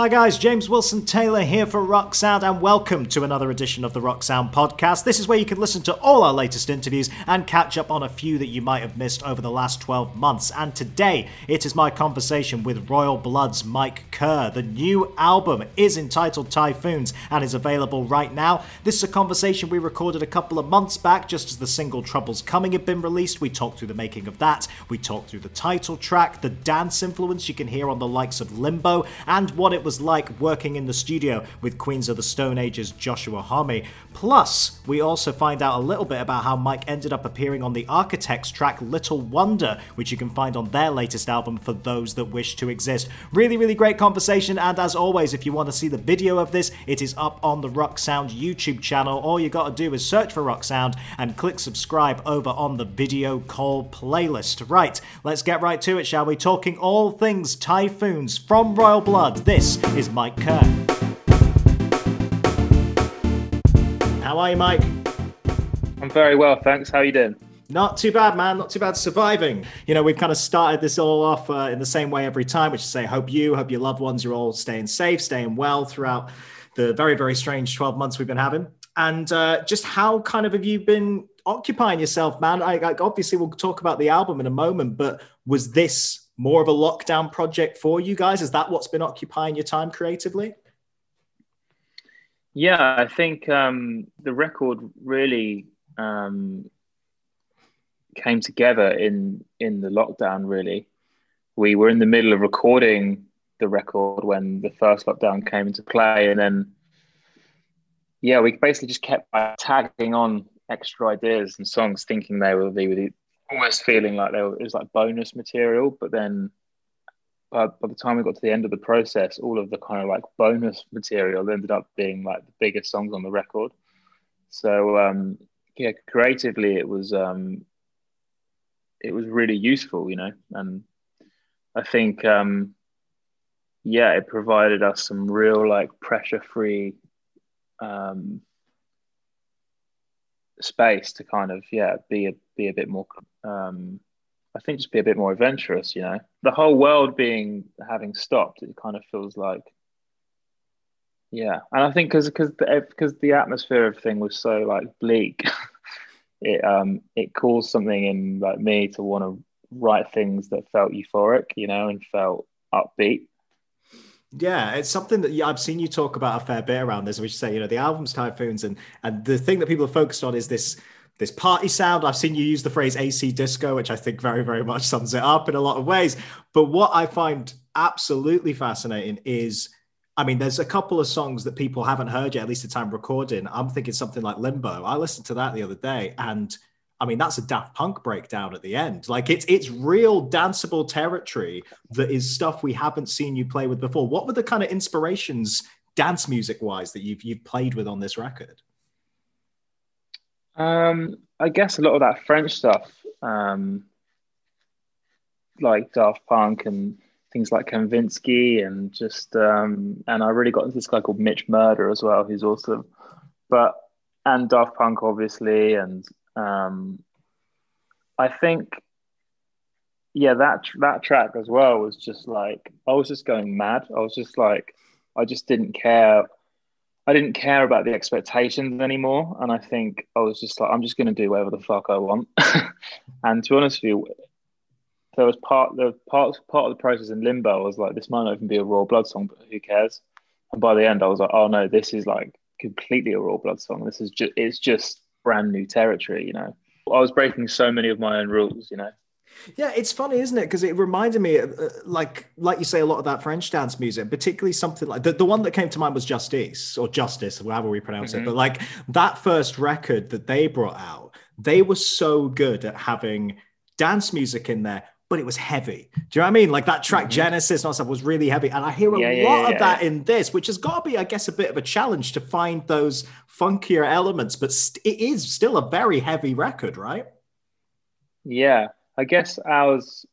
Hi guys, James Wilson Taylor here for Rock Sound, and welcome to another edition of the Rock Sound podcast. This is where you can listen to all our latest interviews and catch up on a few that you might have missed over the last 12 months. And today, it is my conversation with Royal Blood's Mike Kerr. The new album is entitled Typhoons and is available right now. This is a conversation we recorded a couple of months back, just as the single Troubles Coming had been released. We talked through the making of that, we talked through the title track, the dance influence you can hear on the likes of Limbo, and what it was was like working in the studio with Queens of the Stone Age's Joshua Homme. Plus, we also find out a little bit about how Mike ended up appearing on the Architects track Little Wonder, which you can find on their latest album for those that wish to exist. Really, really great conversation, and as always, if you want to see the video of this, it is up on the Rock Sound YouTube channel. All you got to do is search for Rock Sound and click subscribe over on the video call playlist. Right, let's get right to it, shall we? Talking all things typhoons from Royal Blood. This is Mike Kerr. How are you, Mike? I'm very well, thanks. How are you doing? Not too bad, man. Not too bad surviving. You know, we've kind of started this all off uh, in the same way every time, which is say, hope you, hope your loved ones are all staying safe, staying well throughout the very, very strange 12 months we've been having. And uh, just how kind of have you been occupying yourself, man? I, I, obviously, we'll talk about the album in a moment, but was this more of a lockdown project for you guys? Is that what's been occupying your time creatively? Yeah, I think um, the record really um, came together in in the lockdown. Really, we were in the middle of recording the record when the first lockdown came into play, and then yeah, we basically just kept tagging on extra ideas and songs, thinking they would be almost feeling like it was like bonus material, but then by, by the time we got to the end of the process, all of the kind of like bonus material ended up being like the biggest songs on the record. So um, yeah, creatively it was um, it was really useful, you know, and I think um, yeah, it provided us some real like pressure free um, space to kind of yeah be a be a bit more um, I think just be a bit more adventurous, you know. The whole world being having stopped, it kind of feels like yeah. And I think because because because the atmosphere of thing was so like bleak, it um it caused something in like me to want to write things that felt euphoric, you know, and felt upbeat. Yeah, it's something that I've seen you talk about a fair bit around this, which say, you know, the album's typhoons and and the thing that people are focused on is this this party sound. I've seen you use the phrase AC disco, which I think very, very much sums it up in a lot of ways. But what I find absolutely fascinating is I mean, there's a couple of songs that people haven't heard yet, at least the time recording. I'm thinking something like Limbo. I listened to that the other day, and I mean, that's a Daft Punk breakdown at the end. Like it's it's real danceable territory that is stuff we haven't seen you play with before. What were the kind of inspirations, dance music wise, that you've you've played with on this record? Um, I guess a lot of that French stuff, um, like Daft Punk and things like Kavinsky, and just um, and I really got into this guy called Mitch Murder as well, who's awesome. But and Daft Punk obviously, and um, I think yeah, that that track as well was just like I was just going mad. I was just like I just didn't care I didn't care about the expectations anymore. And I think I was just like, I'm just to do whatever the fuck I want. and to be honest with you, there was part the part part of the process in limbo. Was like, this might not even be a Royal Blood song, but who cares? And by the end, I was like, oh no, this is like completely a Royal Blood song. This is just it's just brand new territory, you know. I was breaking so many of my own rules, you know. Yeah, it's funny, isn't it? Because it reminded me, of, uh, like, like you say, a lot of that French dance music, particularly something like the, the one that came to mind was Justice or Justice, however we pronounce mm-hmm. it. But like that first record that they brought out, they were so good at having dance music in there, but it was heavy. Do you know what I mean? Like that track mm-hmm. Genesis and all stuff was really heavy. And I hear a yeah, lot yeah, of that in this, which has got to be, I guess, a bit of a challenge to find those funkier elements, but st- it is still a very heavy record, right? Yeah. I guess ours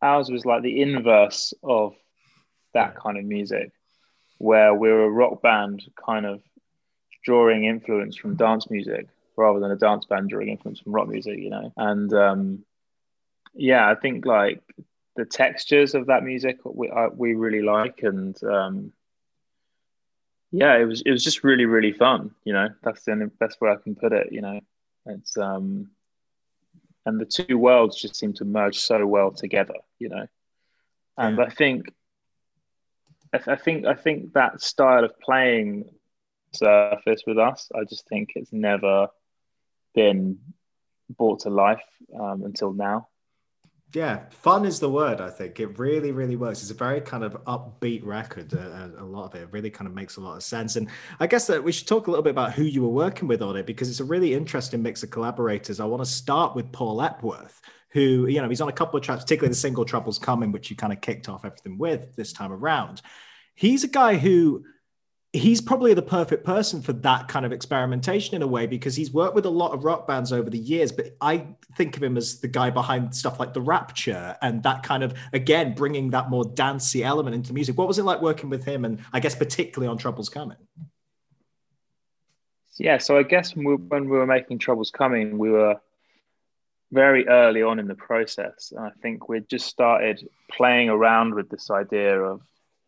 ours was like the inverse of that kind of music, where we're a rock band kind of drawing influence from dance music rather than a dance band drawing influence from rock music, you know. And um, yeah, I think like the textures of that music we I, we really like, and um, yeah, it was it was just really really fun. You know, that's the only best way I can put it. You know, it's um, and the two worlds just seem to merge so well together. You know, and yeah. I think, I, th- I think I think that style of playing surface with us, I just think it's never been brought to life um, until now. Yeah, fun is the word. I think it really, really works. It's a very kind of upbeat record. Uh, a lot of it really kind of makes a lot of sense. And I guess that we should talk a little bit about who you were working with on it because it's a really interesting mix of collaborators. I want to start with Paul Epworth, who you know he's on a couple of tracks, particularly the single "Troubles Coming," which you kind of kicked off everything with this time around. He's a guy who he's probably the perfect person for that kind of experimentation in a way because he's worked with a lot of rock bands over the years but i think of him as the guy behind stuff like the rapture and that kind of again bringing that more dancey element into music. What was it like working with him and i guess particularly on troubles coming? Yeah so i guess when we, were making troubles coming we were very early on in the process. And i think we'd just started playing around with this idea of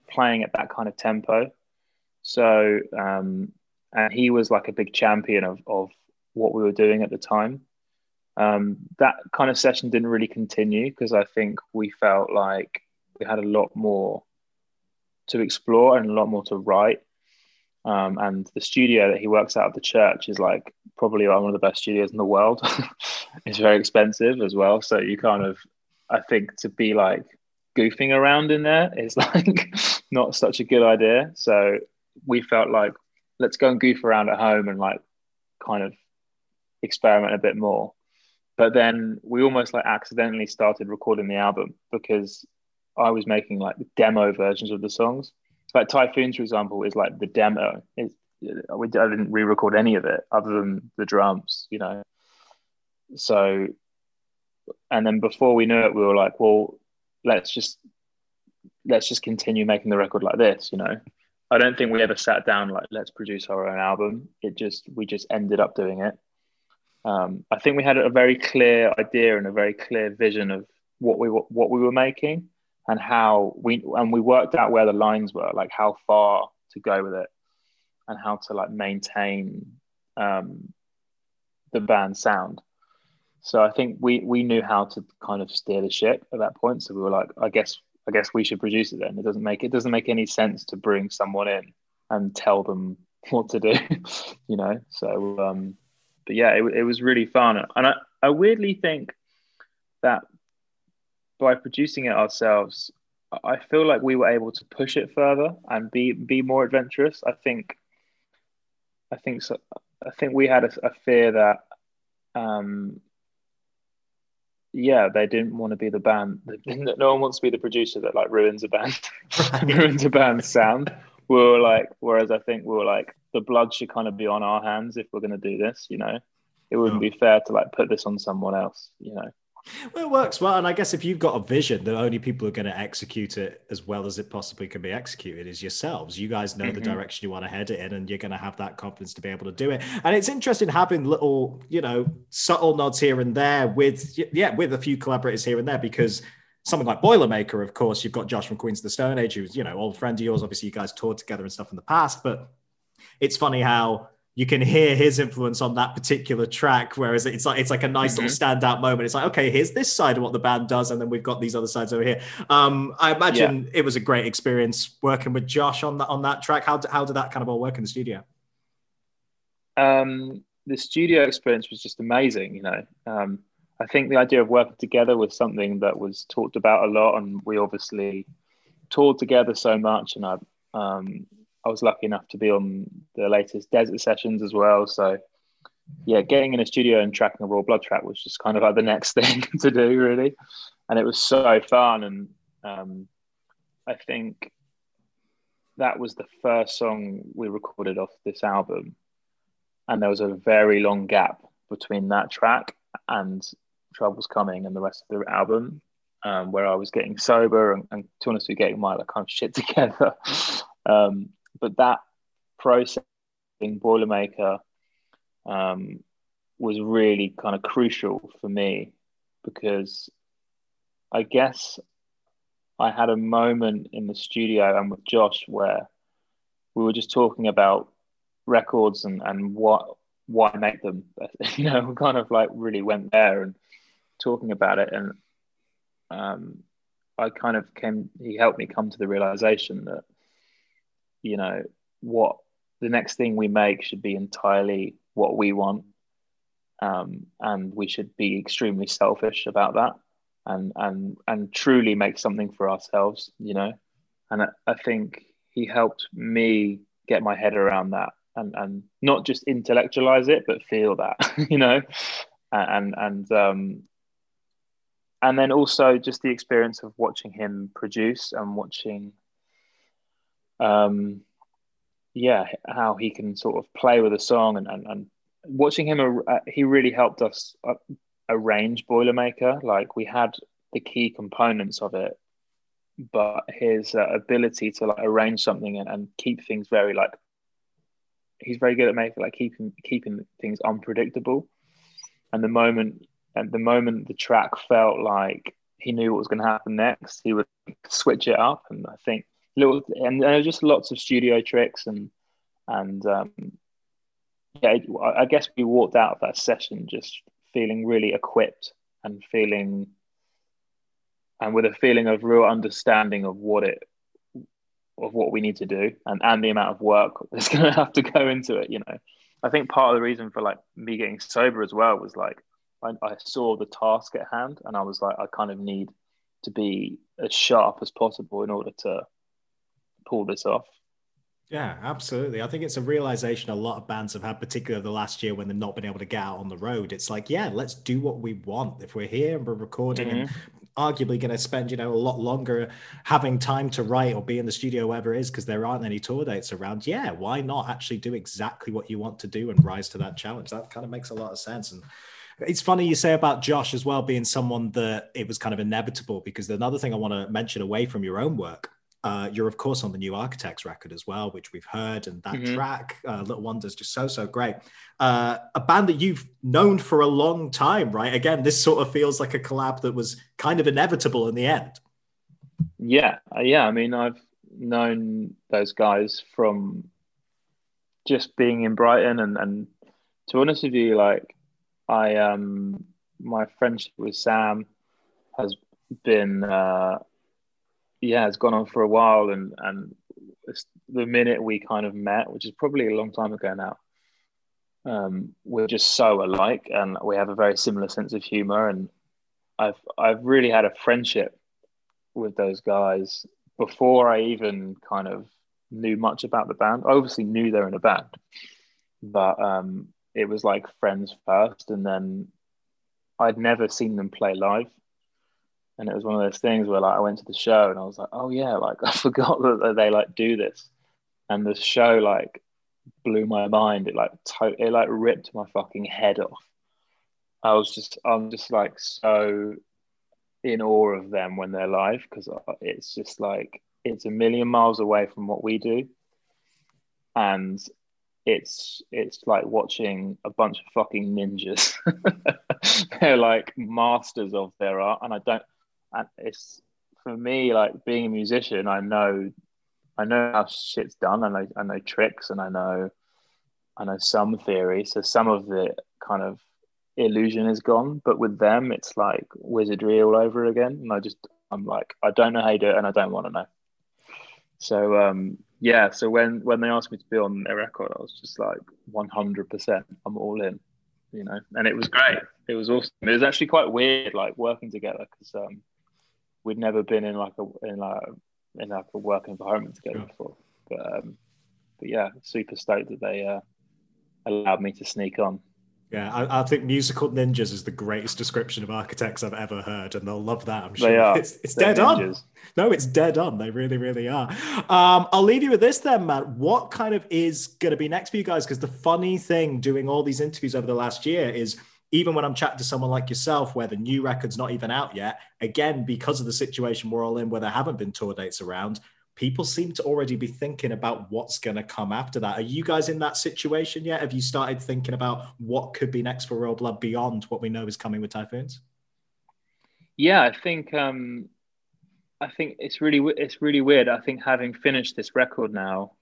playing at that kind of tempo so, um, and he was like a big champion of, of what we were doing at the time. Um, that kind of session didn't really continue because I think we felt like we had a lot more to explore and a lot more to write. Um, and the studio that he works out of the church is like probably one of the best studios in the world. it's very expensive as well. So you kind of, I think, to be like goofing around in there is like not such a good idea. So we felt like let's go and goof around at home and like kind of experiment a bit more. But then we almost like accidentally started recording the album because I was making like demo versions of the songs. Like Typhoons, for example, is like the demo. It's, uh, we, I didn't re-record any of it other than the drums, you know. So, and then before we knew it, we were like, well, let's just let's just continue making the record like this, you know. I don't think we ever sat down like let's produce our own album. It just we just ended up doing it. Um, I think we had a very clear idea and a very clear vision of what we what we were making and how we and we worked out where the lines were, like how far to go with it, and how to like maintain um, the band sound. So I think we we knew how to kind of steer the ship at that point. So we were like, I guess I guess we should produce it then. It doesn't make it doesn't make any sense to bring someone in and tell them what to do, you know. So, um, but yeah, it, it was really fun, and I, I weirdly think that by producing it ourselves, I feel like we were able to push it further and be be more adventurous. I think, I think so. I think we had a, a fear that um, yeah, they didn't want to be the band. No one wants to be the producer that like ruins a band, ruins a band's sound. We were like, whereas I think we were like, the blood should kind of be on our hands if we're going to do this. You know, it wouldn't oh. be fair to like put this on someone else. You know. Well, it works well, and I guess if you've got a vision, the only people who are going to execute it as well as it possibly can be executed is yourselves. You guys know mm-hmm. the direction you want to head it in, and you're going to have that confidence to be able to do it. And it's interesting having little, you know, subtle nods here and there with, yeah, with a few collaborators here and there because something like Boilermaker, of course, you've got Josh from Queens of the Stone Age, who's you know old friend of yours. Obviously, you guys toured together and stuff in the past, but it's funny how you can hear his influence on that particular track. Whereas it's like it's like a nice mm-hmm. little standout moment. It's like, okay, here's this side of what the band does, and then we've got these other sides over here. Um, I imagine yeah. it was a great experience working with Josh on that on that track. How did, how did that kind of all work in the studio? Um, the studio experience was just amazing. You know, um, I think the idea of working together was something that was talked about a lot, and we obviously toured together so much, and I um, I was lucky enough to be on the latest Desert Sessions as well. So, yeah, getting in a studio and tracking a Royal Blood track was just kind of like the next thing to do, really. And it was so fun. And um, I think that was the first song we recorded off this album. And there was a very long gap between that track and Troubles Coming and the rest of the album, um, where I was getting sober and, and to honestly getting my like, kind of shit together. Um, but that process in Boilermaker um, was really kind of crucial for me because I guess I had a moment in the studio and with Josh where we were just talking about records and and what why make them. You know, kind of like really went there and talking about it, and um, I kind of came. He helped me come to the realization that you know what the next thing we make should be entirely what we want. Um, and we should be extremely selfish about that and and and truly make something for ourselves you know. And I, I think he helped me get my head around that and and not just intellectualize it but feel that you know. And and um and then also just the experience of watching him produce and watching um yeah how he can sort of play with a song and and, and watching him uh, he really helped us uh, arrange boilermaker. Like we had the key components of it but his uh, ability to like arrange something and, and keep things very like he's very good at making like keeping keeping things unpredictable. And the moment and the moment the track felt like he knew what was going to happen next he would switch it up. And i think little and are just lots of studio tricks and and um, yeah, I guess we walked out of that session just feeling really equipped and feeling and with a feeling of real understanding of what it of what we need to do and and the amount of work that's going to have to go into it you know. I think part of the reason for like me getting sober as well was like I, I saw the task at hand and i was like i kind of need to be as sharp as possible in order to pull this off. Yeah, absolutely. I think it's a realization a lot of bands have had, particularly the last year when they've not been able to get out on the road. It's like, yeah, let's do what we want. If we're here and we're recording mm-hmm. and arguably going to spend, you know, a lot longer having time to write or be in the studio, wherever it is, because there aren't any tour dates around. Yeah, why not actually do exactly what you want to do and rise to that challenge? That kind of makes a lot of sense. And it's funny you say about Josh as well being someone that it was kind of inevitable because another thing I want to mention away from your own work uh, you're of course on the new Architects record as well, which we've heard, and that mm-hmm. track, uh, Little Wonders, just so so great. Uh, a band that you've known for a long time, right? Again, this sort of feels like a collab that was kind of inevitable in the end. Yeah, uh, yeah. I mean, I've known those guys from just being in Brighton, and and to be honest with you, like I um my friendship with Sam has been uh, yeah, it's gone on for a while, and and the minute we kind of met, which is probably a long time ago now, um, we're just so alike, and we have a very similar sense of humor, and I've I've really had a friendship with those guys before I even kind of knew much about the band. I obviously knew they're in a band, but um, it was like friends first, and then I'd never seen them play live and it was one of those things where like I went to the show and I was like, oh yeah, like I forgot that they like do this, and the show like blew my mind. It like to- it like ripped my fucking head off. I was just I'm just like so in awe of them when they're live because uh, it's just like it's a million miles away from what we do, and it's it's like watching a bunch of fucking ninjas. they're like masters of their art, and I don't and it's for me like being a musician. I know, I know how shit's done. I know, I know tricks, and I know, I know some theory. So some of the kind of illusion is gone, but with them, it's like wizardry all over again. And I just, I'm like, I don't know how you do it, and I don't want to know. So um, yeah, so when when they asked me to be on their record, I was just like 100%. I'm all in, you know. And it was great. It was awesome. It was actually quite weird, like working together, because um, we'd never been in like a in like in like a work environment together sure. before. But um, but yeah, super stoked that they uh, allowed me to sneak on. Yeah, I, I, think musical ninjas is the greatest description of architects I've ever heard, and they'll love that. I'm sure they are. It's, it's dead ninjas. on. No, it's dead on. They really, really are. Um, I'll leave you with this then, Matt. What kind of is going to be next for you guys? Because the funny thing doing all these interviews over the last year is even when I'm chatting to someone like yourself, where the new record's not even out yet, again, because of the situation we're all in, where there haven't been tour dates around, people seem to already be thinking about what's going to come after that. Are you guys in that situation yet? Have you started thinking about what could be next for Royal Blood beyond what we know is coming with Typhoons? Yeah, I think um, I think it's really it's really weird. I think having finished this record now,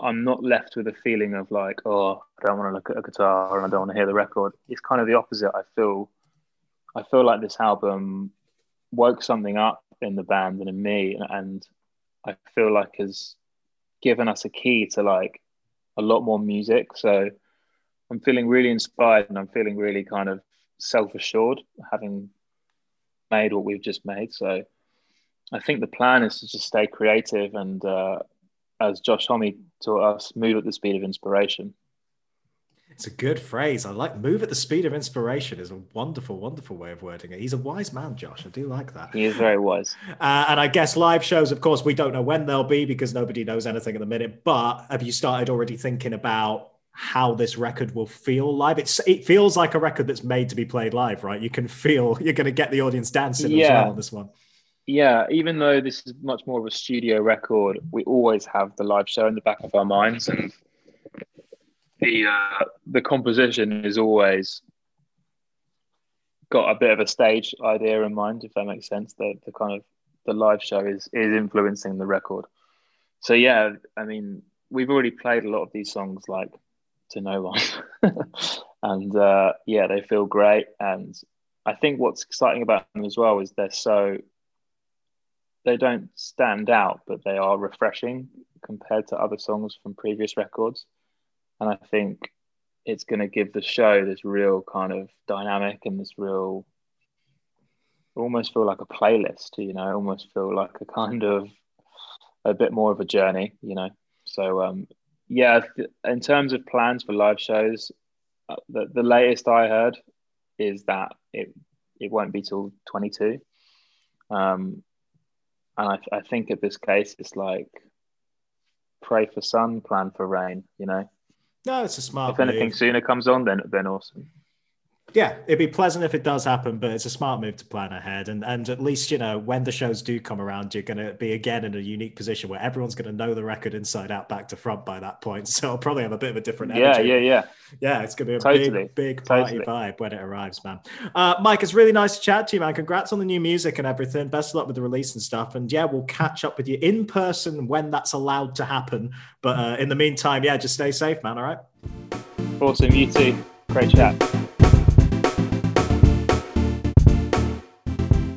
I'm not left with a feeling of like, oh, I don't want to look at a guitar and I don't want to hear the record. It's kind of the opposite. I feel, I feel like this album woke something up in the band and in me, and I feel like has given us a key to like a lot more music. So I'm feeling really inspired and I'm feeling really kind of self assured having made what we've just made. So I think the plan is to just stay creative and, uh, as Josh Homme taught us, move at the speed of inspiration. It's a good phrase. I like move at the speed of inspiration is a wonderful, wonderful way of wording it. He's a wise man, Josh. I do like that. He is very wise. Uh, and I guess live shows, of course, we don't know when they'll be because nobody knows anything at the minute. But have you started already thinking about how this record will feel live? It's it feels like a record that's made to be played live, right? You can feel you're going to get the audience dancing yeah. as well on this one. Yeah, even though this is much more of a studio record, we always have the live show in the back of our minds, and the uh, the composition is always got a bit of a stage idea in mind, if that makes sense. The the kind of the live show is is influencing the record. So yeah, I mean, we've already played a lot of these songs like to no one, and uh, yeah, they feel great. And I think what's exciting about them as well is they're so they don't stand out, but they are refreshing compared to other songs from previous records. And I think it's going to give the show this real kind of dynamic and this real, almost feel like a playlist, you know, almost feel like a kind of a bit more of a journey, you know. So, um, yeah, in terms of plans for live shows, uh, the, the latest I heard is that it it won't be till 22. Um, and I, I think at this case, it's like pray for sun, plan for rain. You know. No, it's a smart. If anything move. sooner comes on, then then awesome yeah, it'd be pleasant if it does happen, but it's a smart move to plan ahead. And and at least, you know, when the shows do come around, you're going to be again in a unique position where everyone's going to know the record inside out, back to front by that point. So I'll probably have a bit of a different energy. Yeah, yeah, yeah. Yeah, it's going to be a totally. big, big party totally. vibe when it arrives, man. Uh, Mike, it's really nice to chat to you, man. Congrats on the new music and everything. Best of luck with the release and stuff. And yeah, we'll catch up with you in person when that's allowed to happen. But uh, in the meantime, yeah, just stay safe, man. All right. Awesome. You too. Great chat.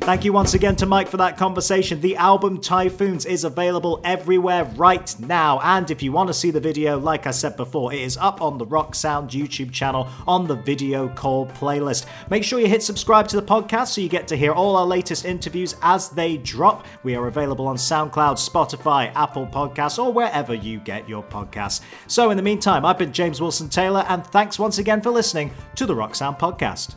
Thank you once again to Mike for that conversation. The album Typhoons is available everywhere right now. And if you want to see the video, like I said before, it is up on the Rock Sound YouTube channel on the Video Call playlist. Make sure you hit subscribe to the podcast so you get to hear all our latest interviews as they drop. We are available on SoundCloud, Spotify, Apple Podcasts, or wherever you get your podcasts. So in the meantime, I've been James Wilson Taylor, and thanks once again for listening to the Rock Sound Podcast.